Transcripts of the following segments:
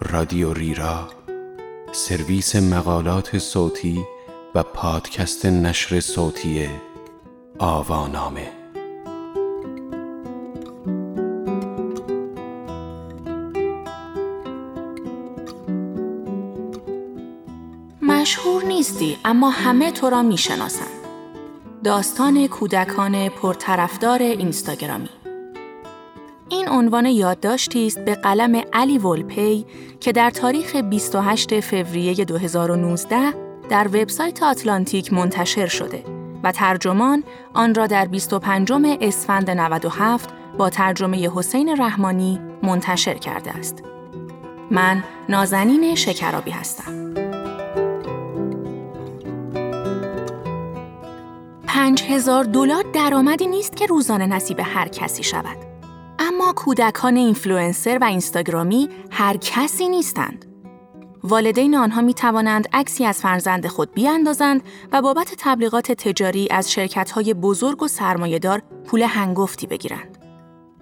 رادیو ریرا. سرویس مقالات صوتی و پادکست نشر صوتی آوانامه. مشهور نیستی اما همه تو را می‌شناسند. داستان کودکان پرطرفدار اینستاگرامی. عنوان یادداشتی است به قلم علی ولپی که در تاریخ 28 فوریه 2019 در وبسایت آتلانتیک منتشر شده و ترجمان آن را در 25 اسفند 97 با ترجمه حسین رحمانی منتشر کرده است. من نازنین شکرابی هستم. پنج هزار دلار درآمدی نیست که روزانه نصیب هر کسی شود. اما کودکان اینفلوئنسر و اینستاگرامی هر کسی نیستند. والدین آنها می توانند عکسی از فرزند خود بیاندازند و بابت تبلیغات تجاری از شرکت‌های بزرگ و سرمایهدار پول هنگفتی بگیرند.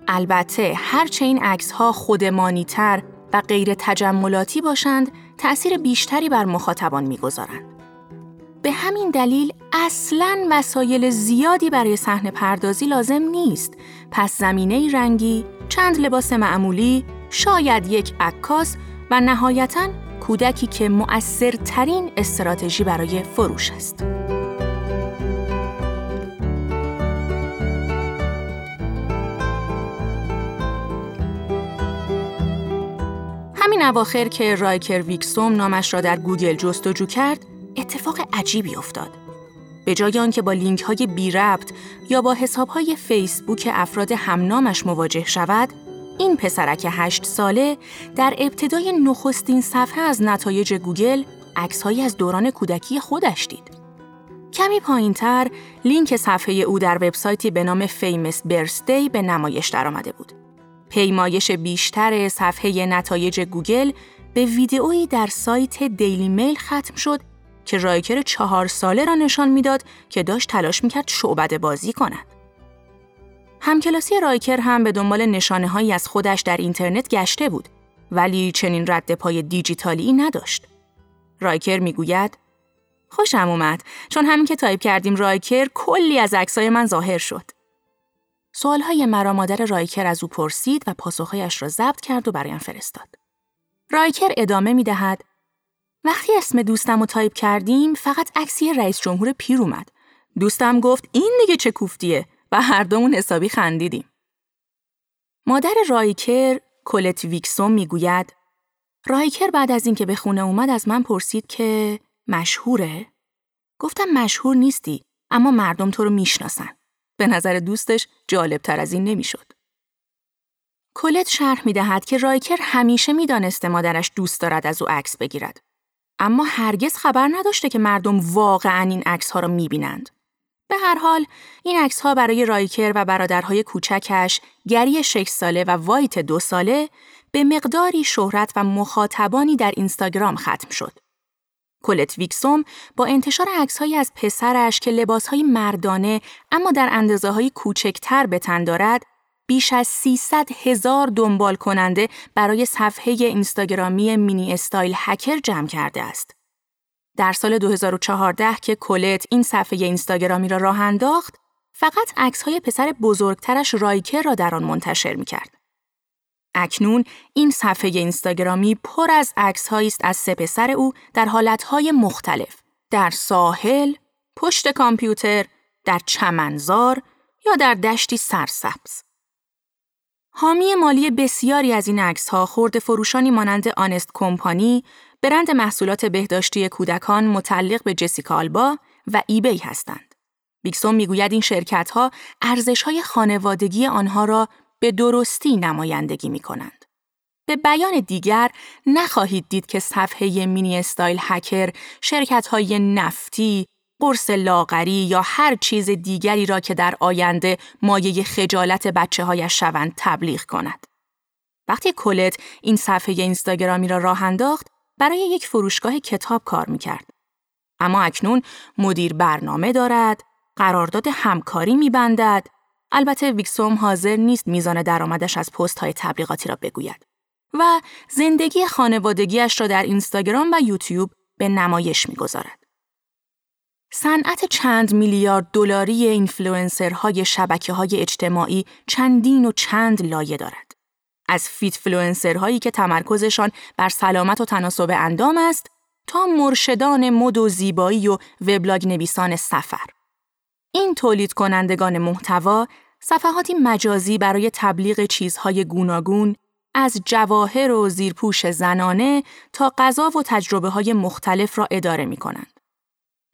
البته هرچه این عکس‌ها خودمانیتر و غیر تجملاتی باشند، تأثیر بیشتری بر مخاطبان می‌گذارند. به همین دلیل اصلا وسایل زیادی برای صحنه پردازی لازم نیست. پس زمینه رنگی، چند لباس معمولی، شاید یک عکاس و نهایتا کودکی که مؤثرترین استراتژی برای فروش است. همین اواخر که رایکر ویکسوم نامش را در گوگل جستجو کرد، اتفاق عجیبی افتاد. به جای آنکه با لینک های بی ربط یا با حساب های فیسبوک افراد همنامش مواجه شود، این پسرک هشت ساله در ابتدای نخستین صفحه از نتایج گوگل عکسهایی از دوران کودکی خودش دید. کمی پایینتر لینک صفحه او در وبسایتی به نام Famous Birthdays به نمایش درآمده بود. پیمایش بیشتر صفحه نتایج گوگل به ویدئویی در سایت دیلی میل ختم شد که رایکر چهار ساله را نشان می‌داد که داشت تلاش می‌کرد شعبده بازی کند. همکلاسی رایکر هم به دنبال نشانه هایی از خودش در اینترنت گشته بود ولی چنین رد پای دیجیتالی نداشت. رایکر می‌گوید خوشم اومد چون همین که تایپ کردیم رایکر کلی از عکسای من ظاهر شد. سوالهای مرا مادر رایکر از او پرسید و پاسخهایش را ضبط کرد و برایم فرستاد. رایکر ادامه می دهد وقتی اسم دوستم رو تایپ کردیم فقط عکس یه رئیس جمهور پیر اومد. دوستم گفت این دیگه چه کوفتیه و هر دومون حسابی خندیدیم. مادر رایکر کولت ویکسوم می‌گوید رایکر بعد از اینکه به خونه اومد از من پرسید که مشهوره؟ گفتم مشهور نیستی اما مردم تو رو می‌شناسن. به نظر دوستش جالب تر از این نمی‌شد. کولت شرح می دهد که رایکر همیشه می‌دانسته مادرش دوست دارد از او عکس بگیرد. اما هرگز خبر نداشته که مردم واقعا این عکس ها را می بینند. به هر حال این عکس ها برای رایکر و برادرهای کوچکش گری 6 ساله و وایت دو ساله به مقداری شهرت و مخاطبانی در اینستاگرام ختم شد. کولت ویکسوم با انتشار عکسهایی از پسرش که لباسهای مردانه اما در اندازه های کوچکتر به تن دارد بیش از 300 هزار دنبال کننده برای صفحه اینستاگرامی مینی استایل هکر جمع کرده است. در سال 2014 که کولت این صفحه اینستاگرامی را راه انداخت، فقط عکس‌های پسر بزرگترش رایکر را در آن منتشر می‌کرد. اکنون این صفحه اینستاگرامی پر از عکس‌هایی است از سه پسر او در حالت‌های مختلف، در ساحل، پشت کامپیوتر، در چمنزار یا در دشتی سرسبز. حامی مالی بسیاری از این عکس ها خورده فروشانی مانند آنست کمپانی، برند محصولات بهداشتی کودکان متعلق به جسیکا آلبا و ایبی هستند. بیکسون می‌گوید این شرکت ها ارزش های خانوادگی آنها را به درستی نمایندگی می کنند. به بیان دیگر نخواهید دید که صفحه مینی استایل هکر شرکت های نفتی، قرص لاغری یا هر چیز دیگری را که در آینده مایه خجالت بچه هایش شوند تبلیغ کند. وقتی کلت این صفحه اینستاگرامی را راه انداخت برای یک فروشگاه کتاب کار می‌کرد. اما اکنون مدیر برنامه دارد، قرارداد همکاری میبندد. البته ویکسوم حاضر نیست میزان درآمدش از پست های تبلیغاتی را بگوید. و زندگی خانوادگیش را در اینستاگرام و یوتیوب به نمایش می‌گذارد. صنعت چند میلیارد دلاری اینفلوئنسرهای شبکه های اجتماعی چندین و چند لایه دارد. از fitfluencer هایی که تمرکزشان بر سلامت و تناسب اندام است تا مرشدان مد و زیبایی و وبلاگ نویسان سفر. این تولید کنندگان محتوا صفحاتی مجازی برای تبلیغ چیزهای گوناگون از جواهر و زیرپوش زنانه تا غذا و تجربه های مختلف را اداره می کنند.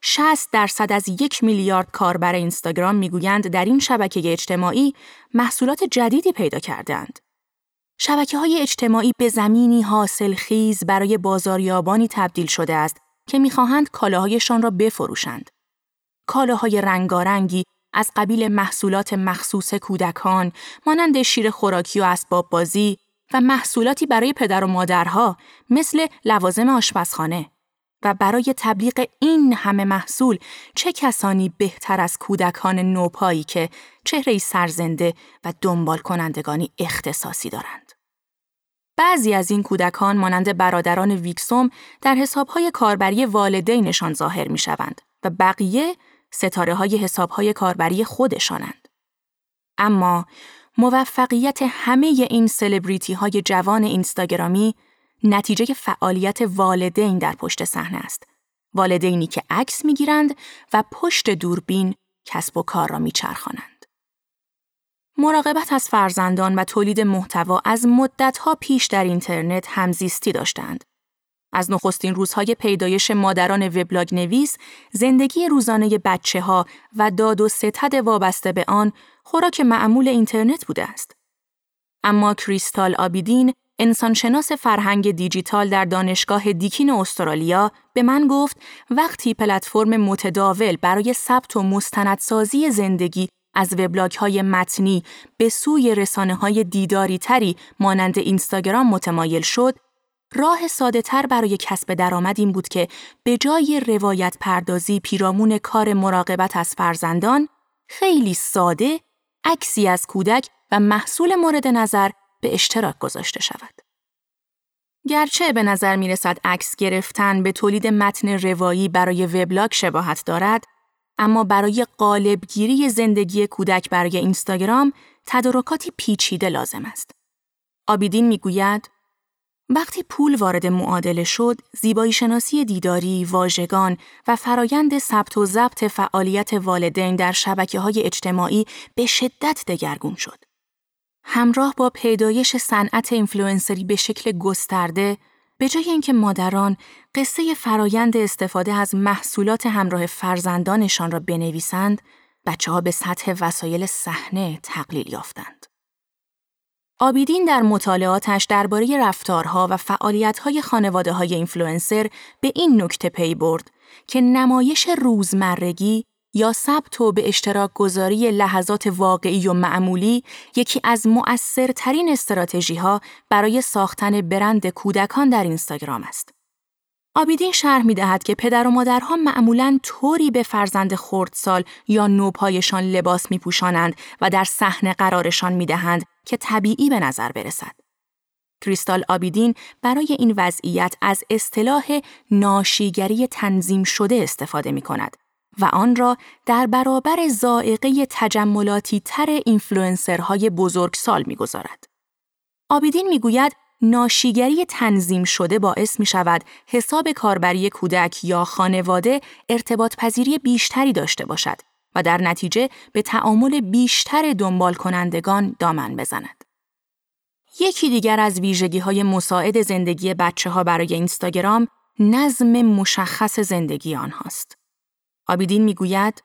60 درصد از یک میلیارد کاربر اینستاگرام می‌گویند در این شبکه اجتماعی محصولات جدیدی پیدا کردند. شبکه های اجتماعی به زمینی حاصل خیز برای بازاریابانی تبدیل شده است که می‌خواهند کالاهایشان را بفروشند. کالاهای رنگارنگی از قبیل محصولات مخصوص کودکان مانند شیر خوراکی و اسباب بازی و محصولاتی برای پدر و مادرها مثل لوازم آشپزخانه و برای تبلیغ این همه محصول چه کسانی بهتر از کودکان نوپایی که چهره سرزنده و دنبال کنندگانی اختصاصی دارند. بعضی از این کودکان مانند برادران ویکسوم در حسابهای کاربری والدینشان ظاهر می شوند و بقیه ستاره های حساب های کاربری خودشانند. اما موفقیت همه این سلبریتی های جوان اینستاگرامی نتیجه فعالیت والدین در پشت صحنه است. والدینی که عکس می‌گیرند و پشت دوربین کسب و کار را میچرخانند. مراقبت از فرزندان و تولید محتوا از مدتها پیش در اینترنت همزیستی داشتند. از نخستین روزهای پیدایش مادران وبلاگ نویس، زندگی روزانه بچه ها و داد و ستد وابسته به آن خوراک معمول اینترنت بوده است. اما کریستال آبیدین، انسانشناس فرهنگ دیجیتال در دانشگاه دیکین استرالیا به من گفت وقتی پلتفرم متداول برای ثبت و مستندسازی زندگی از وبلاگ های متنی به سوی رسانه های دیداری تری مانند اینستاگرام متمایل شد، راه ساده تر برای کسب درآمد این بود که به جای روایت پردازی پیرامون کار مراقبت از فرزندان، خیلی ساده عکسی از کودک و محصول مورد نظر به اشتراک گذاشته شود. گرچه به نظر می رسد عکس گرفتن به تولید متن روایی برای وبلاگ شباهت دارد، اما برای قالبگیری زندگی کودک برای اینستاگرام تدارکاتی پیچیده لازم است. آبیدین می‌گوید وقتی پول وارد معادله شد، زیبایی شناسی دیداری، واژگان و فرایند ثبت و ضبط فعالیت والدین در شبکه های اجتماعی به شدت دگرگون شد. همراه با پیدایش صنعت اینفلوئنسری به شکل گسترده، به جای اینکه مادران قصه فرایند استفاده از محصولات همراه فرزندانشان را بنویسند، بچه ها به سطح وسایل صحنه تقلیل یافتند. آبیدین در مطالعاتش درباره رفتارها و فعالیت‌های خانواده های اینفلوئنسر به این نکته پی برد که نمایش روزمرگی یا ثبت و به اشتراک گذاری لحظات واقعی و معمولی یکی از مؤثرترین استراتژی ها برای ساختن برند کودکان در اینستاگرام است. آبیدین شرح می دهد که پدر و مادرها معمولا طوری به فرزند خردسال یا نوپایشان لباس می پوشانند و در صحنه قرارشان می دهند که طبیعی به نظر برسد. کریستال آبیدین برای این وضعیت از اصطلاح ناشیگری تنظیم شده استفاده می کند و آن را در برابر ذائقه تجملاتی تر اینفلوئنسرهای بزرگسال می گذارد. آبیدین می گوید ناشیگری تنظیم شده باعث می شود حساب کاربری کودک یا خانواده ارتباط پذیری بیشتری داشته باشد و در نتیجه به تعامل بیشتر دنبال کنندگان دامن بزند. یکی دیگر از ویژگی های مساعد زندگی بچه ها برای اینستاگرام نظم مشخص زندگی آنهاست. آبیدین می‌گوید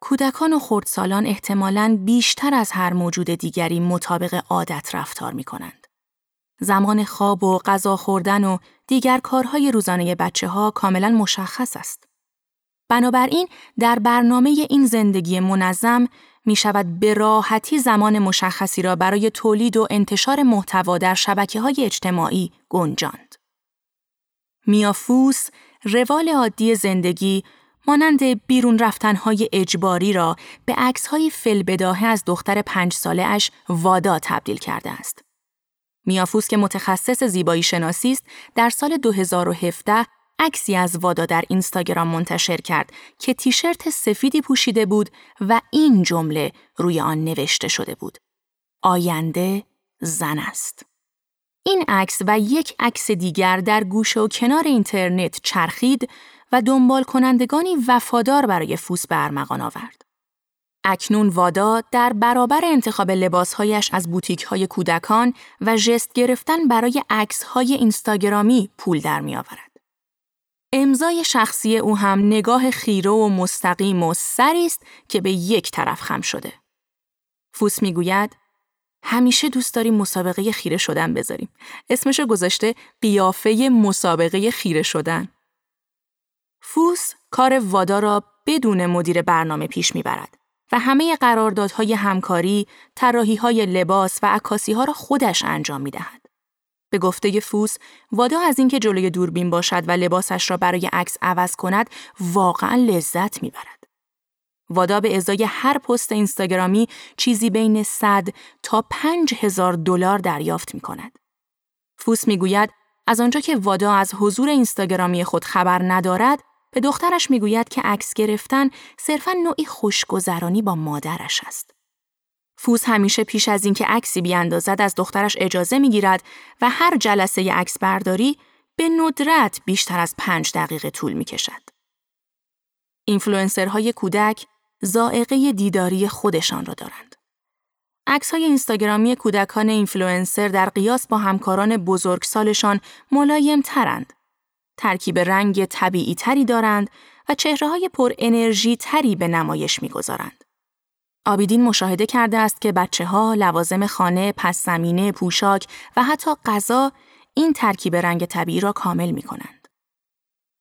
کودکان و خردسالان احتمالاً بیشتر از هر موجود دیگری مطابق عادت رفتار می کنند. زمان خواب و غذا خوردن و دیگر کارهای روزانه بچه ها کاملا مشخص است. بنابراین در برنامه این زندگی منظم می شود به راحتی زمان مشخصی را برای تولید و انتشار محتوا در شبکه های اجتماعی گنجاند. میافوس روال عادی زندگی مانند بیرون رفتنهای اجباری را به عکسهای فلبداهه از دختر پنج ساله اش وادا تبدیل کرده است. میافوس که متخصص زیبایی شناسی است در سال 2017 عکسی از وادا در اینستاگرام منتشر کرد که تیشرت سفیدی پوشیده بود و این جمله روی آن نوشته شده بود. آینده زن است. این عکس و یک عکس دیگر در گوشه و کنار اینترنت چرخید و دنبال کنندگانی وفادار برای فوس به ارمغان آورد. اکنون وادا در برابر انتخاب لباسهایش از بوتیک های کودکان و ژست گرفتن برای عکس های اینستاگرامی پول در می آورد. امضای شخصی او هم نگاه خیره و مستقیم و سری است که به یک طرف خم شده. فوس می‌گوید همیشه دوست داریم مسابقه خیره شدن بذاریم. اسمشو گذاشته قیافه مسابقه خیره شدن. فوس کار وادا را بدون مدیر برنامه پیش می‌برد و همه قراردادهای همکاری، های لباس و عکاسی ها را خودش انجام می دهد. به گفته فوس، وادا از اینکه جلوی دوربین باشد و لباسش را برای عکس عوض کند، واقعا لذت می‌برد. وادا به ازای هر پست اینستاگرامی چیزی بین 100 تا 5000 دلار دریافت می کند. فوس می‌گوید از آنجا که وادا از حضور اینستاگرامی خود خبر ندارد، به دخترش می‌گوید که عکس گرفتن صرفا نوعی خوشگذرانی با مادرش است. فوز همیشه پیش از اینکه عکسی بیاندازد از دخترش اجازه می‌گیرد و هر جلسه عکس برداری به ندرت بیشتر از پنج دقیقه طول می کشد. اینفلوئنسرهای کودک ذائقه دیداری خودشان را دارند. عکس های اینستاگرامی کودکان اینفلوئنسر در قیاس با همکاران بزرگسالشان ملایم ترند ترکیب رنگ طبیعی تری دارند و چهره های پر انرژی تری به نمایش می‌گذارند. آبیدین مشاهده کرده است که بچه ها لوازم خانه، پس زمینه، پوشاک و حتی غذا این ترکیب رنگ طبیعی را کامل می کنند.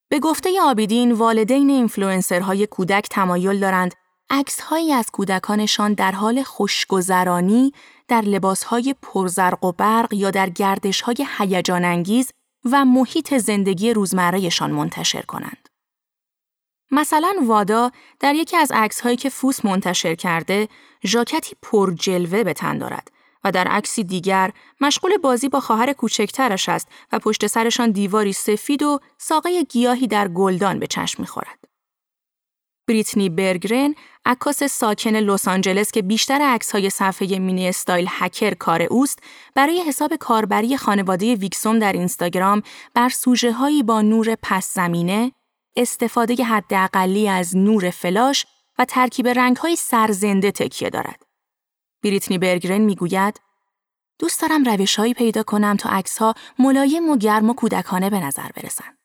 به گفته آبیدین والدین اینفلوئنسرهای کودک تمایل دارند عکسهایی از کودکانشان در حال خوشگذرانی در لباسهای پرزرق و برق یا در گردشهای هیجان انگیز و محیط زندگی روزمرهشان منتشر کنند. مثلا وادا در یکی از عکس‌هایی که فوس منتشر کرده، ژاکتی پر جلوه به تن دارد و در عکسی دیگر مشغول بازی با خواهر کوچکترش است و پشت سرشان دیواری سفید و ساقه گیاهی در گلدان به چشم می‌خورد. بریتنی برگرن، عکاس ساکن لس آنجلس که بیشتر عکس‌های صفحه Mini Style Hacker کار اوست، برای حساب کاربری خانواده ویکسوم در اینستاگرام بر سوژه هایی با نور پس زمینه، استفاده حداقلی از نور فلاش و ترکیب رنگ‌های سرزنده تکیه دارد. بریتنی برگرن می‌گوید دوست دارم روشهایی پیدا کنم تا عکس‌ها ملایم و گرم و کودکانه به نظر برسند.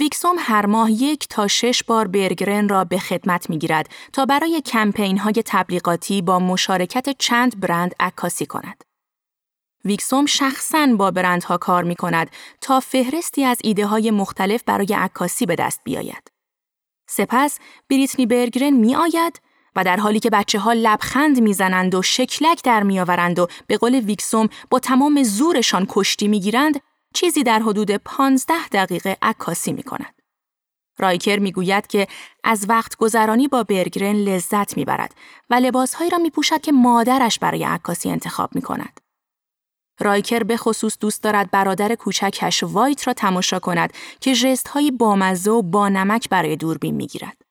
ویکسوم هر ماه یک تا شش بار برگرن را به خدمت می گیرد تا برای کمپین های تبلیغاتی با مشارکت چند برند عکاسی کند. ویکسوم شخصاً با برندها کار می کند تا فهرستی از ایده های مختلف برای عکاسی به دست بیاید. سپس بریتنی برگرن می آید و در حالی که بچه ها لبخند می‌زنند و شکلک در میآورند و به قول ویکسوم با تمام زورشان کشتی می‌گیرند چیزی در حدود 15 دقیقه عکاسی می کند. رایکر می‌گوید که از وقت گذرانی با برگرن لذت می‌برد و لباسهایی را می پوشد که مادرش برای عکاسی انتخاب می کند. رایکر به خصوص دوست دارد برادر کوچکش وایت را تماشا کند که جست های بامزه و با نمک برای دوربین می گیرد.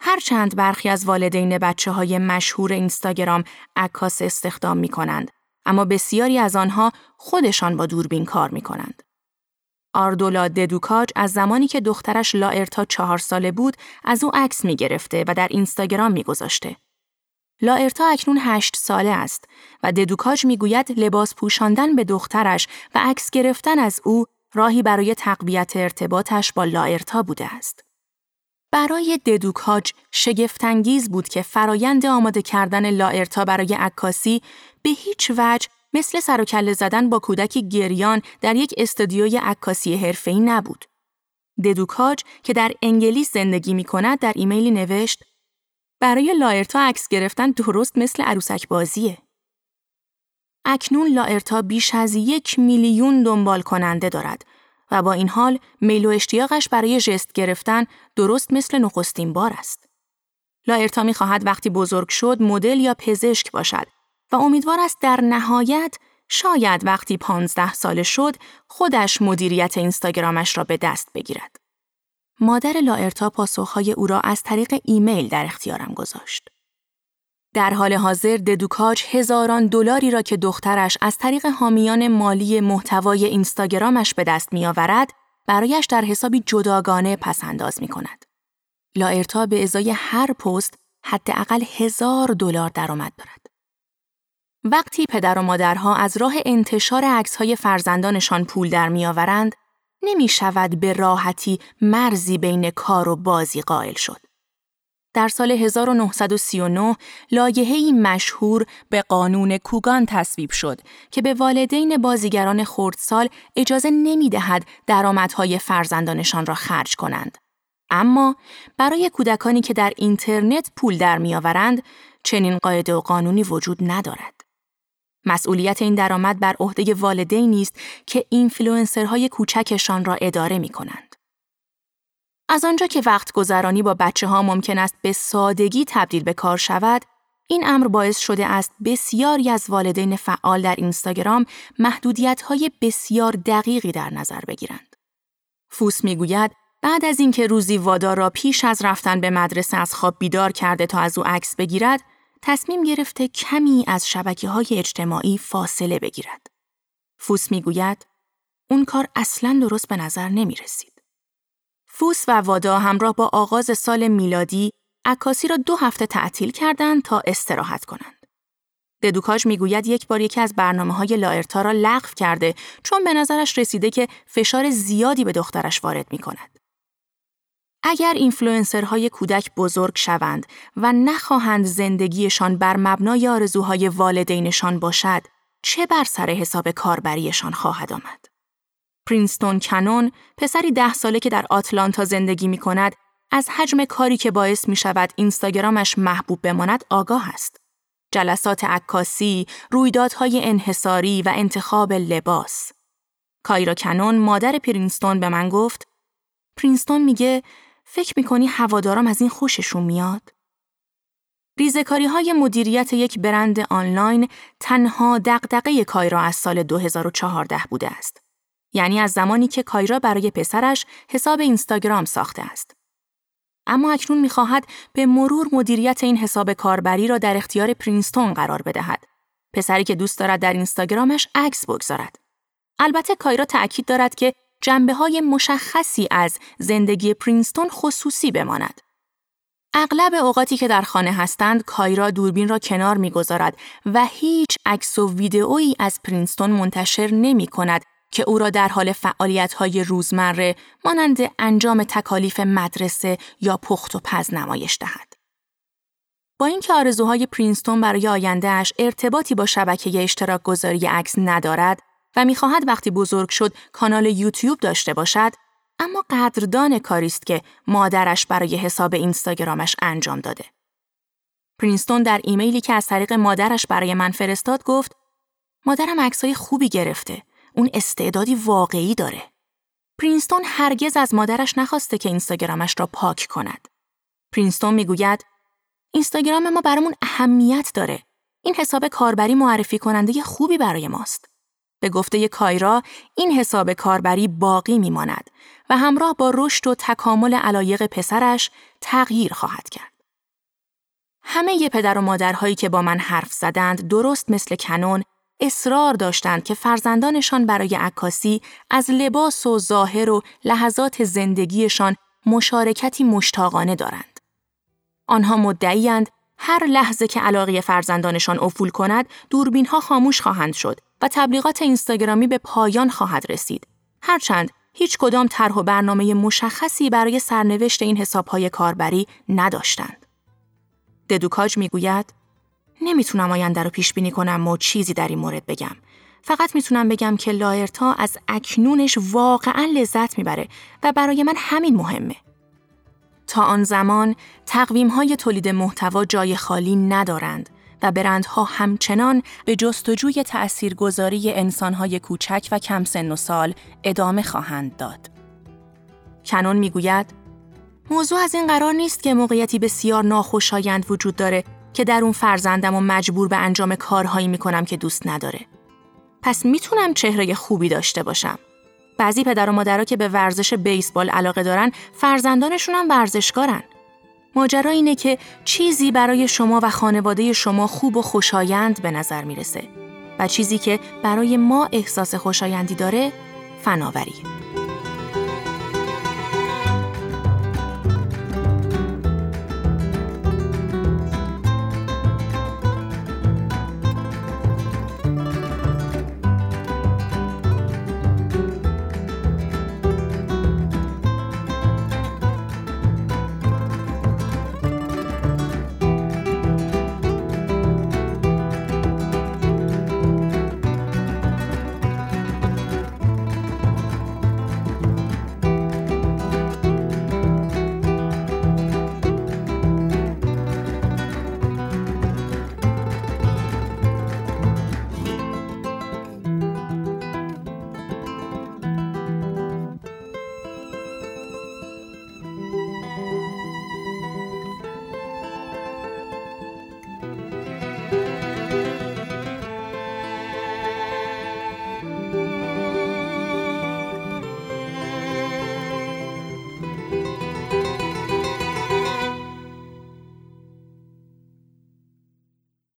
هرچند برخی از والدین بچه های مشهور اینستاگرام عکاس استخدام می کنند اما بسیاری از آنها خودشان با دوربین کار می کنند. آردولا ددوکاج از زمانی که دخترش لاارتا چهار ساله بود از او عکس می گرفته و در اینستاگرام می گذاشته. لاارتا اکنون هشت ساله است و ددوکاج می گوید لباس پوشاندن به دخترش و عکس گرفتن از او راهی برای تقویت ارتباطش با لاارتا بوده است. برای ددوکاج شگفتانگیز بود که فرایند آماده کردن لاارتا برای عکاسی به هیچ وجه مثل سر و کله زدن با کودکی گریان در یک استودیوی عکاسی حرفه‌ای نبود. ددوکاج که در انگلیس زندگی می کند در ایمیلی نوشت برای لاارتا عکس گرفتن درست مثل عروسک بازیه. اکنون لاارتا بیش از یک میلیون دنبال کننده دارد و با این حال میل و اشتیاقش برای جست گرفتن درست مثل نخستین بار است. لاارتا می خواهد وقتی بزرگ شد مدل یا پزشک باشد و امیدوار است در نهایت شاید وقتی پانزده ساله شد خودش مدیریت اینستاگرامش را به دست بگیرد. مادر لاارتا پاسخهای او را از طریق ایمیل در اختیارم گذاشت. در حال حاضر ددوکاج هزاران دلاری را که دخترش از طریق حامیان مالی محتوای اینستاگرامش به دست میآورد برایش در حسابی جداگانه پس انداز می کند. به ازای هر پست حداقل هزار دلار درآمد دارد. وقتی پدر و مادرها از راه انتشار عکس‌های فرزندانشان پول در میآورند، نمی شود به راحتی مرزی بین کار و بازی قائل شد. در سال 1939 لایحه‌ای مشهور به قانون کوگان تصویب شد که به والدین بازیگران خردسال اجازه نمی دهد درآمدهای فرزندانشان را خرج کنند. اما برای کودکانی که در اینترنت پول در میآورند چنین قاعده و قانونی وجود ندارد. مسئولیت این درآمد بر عهده والدینی است که اینفلوئنسرهای کوچکشان را اداره می کنند. از آنجا که وقت گذرانی با بچه ها ممکن است به سادگی تبدیل به کار شود، این امر باعث شده است بسیاری از والدین فعال در اینستاگرام محدودیت های بسیار دقیقی در نظر بگیرند. فوس می‌گوید بعد از اینکه روزی وادار را پیش از رفتن به مدرسه از خواب بیدار کرده تا از او عکس بگیرد، تصمیم گرفته کمی از شبکه های اجتماعی فاصله بگیرد. فوس می‌گوید اون کار اصلا درست به نظر نمی رسید. فوس و وادا همراه با آغاز سال میلادی عکاسی را دو هفته تعطیل کردند تا استراحت کنند. ددوکاژ می‌گوید یک بار یکی از برنامه های لاارتا را لغو کرده چون به نظرش رسیده که فشار زیادی به دخترش وارد می کند. اگر اینفلوئنسرهای کودک بزرگ شوند و نخواهند زندگیشان بر مبنای آرزوهای والدینشان باشد، چه بر سر حساب کاربریشان خواهد آمد؟ پرینستون کنون، پسری ده ساله که در آتلانتا زندگی می کند، از حجم کاری که باعث می شود اینستاگرامش محبوب بماند آگاه است. جلسات عکاسی، رویدادهای انحصاری و انتخاب لباس. کایرا کنون مادر پرینستون به من گفت پرینستون میگه فکر می‌کنی هوادارم از این خوششون میاد؟ ریزکاری های مدیریت یک برند آنلاین تنها دقدقه کایرا از سال 2014 بوده است. یعنی از زمانی که کایرا برای پسرش حساب اینستاگرام ساخته است. اما اکنون می‌خواهد به مرور مدیریت این حساب کاربری را در اختیار پرینستون قرار بدهد. پسری که دوست دارد در اینستاگرامش عکس بگذارد. البته کایرا تأکید دارد که جنبه های مشخصی از زندگی پرینستون خصوصی بماند. اغلب اوقاتی که در خانه هستند کایرا دوربین را کنار می‌گذارد و هیچ عکس و ویدئویی از پرینستون منتشر نمی کند که او را در حال فعالیت های روزمره مانند انجام تکالیف مدرسه یا پخت و پز نمایش دهد. با اینکه آرزوهای پرینستون برای آیندهش ارتباطی با شبکه اشتراک گذاری عکس ندارد، و می‌خواهد وقتی بزرگ شد کانال یوتیوب داشته باشد اما قدردان کاری است که مادرش برای حساب اینستاگرامش انجام داده. پرینستون در ایمیلی که از طریق مادرش برای من فرستاد گفت مادرم عکسای خوبی گرفته. اون استعدادی واقعی داره. پرینستون هرگز از مادرش نخواسته که اینستاگرامش را پاک کند. پرینستون می‌گوید اینستاگرام ما برامون اهمیت داره. این حساب کاربری معرفی کننده خوبی برای ماست. به گفته کایرا این حساب کاربری باقی میماند و همراه با رشد و تکامل علایق پسرش تغییر خواهد کرد. همه ی پدر و مادرهایی که با من حرف زدند درست مثل کنون اصرار داشتند که فرزندانشان برای عکاسی از لباس و ظاهر و لحظات زندگیشان مشارکتی مشتاقانه دارند. آنها مدعیند هر لحظه که علاقه فرزندانشان افول کند دوربین ها خاموش خواهند شد و تبلیغات اینستاگرامی به پایان خواهد رسید. هرچند هیچ کدام طرح و برنامه مشخصی برای سرنوشت این حسابهای کاربری نداشتند. ددوکاج می‌گوید نمی‌تونم آینده رو پیش بینی کنم و چیزی در این مورد بگم. فقط می‌تونم بگم که لایرتا از اکنونش واقعا لذت می‌بره و برای من همین مهمه. تا آن زمان تقویم های تولید محتوا جای خالی ندارند و برندها همچنان به جستجوی تأثیرگذاری انسانهای کوچک و کم سن و سال ادامه خواهند داد. کنون می‌گوید موضوع از این قرار نیست که موقعیتی بسیار ناخوشایند وجود داره که در اون فرزندم و مجبور به انجام کارهایی می‌کنم که دوست نداره. پس می‌تونم چهره خوبی داشته باشم. بعضی پدر و مادرها که به ورزش بیسبال علاقه دارن فرزندانشون هم ورزشکارن. ماجرا اینه که چیزی برای شما و خانواده شما خوب و خوشایند به نظر می‌رسه و چیزی که برای ما احساس خوشایندی داره فناوریه.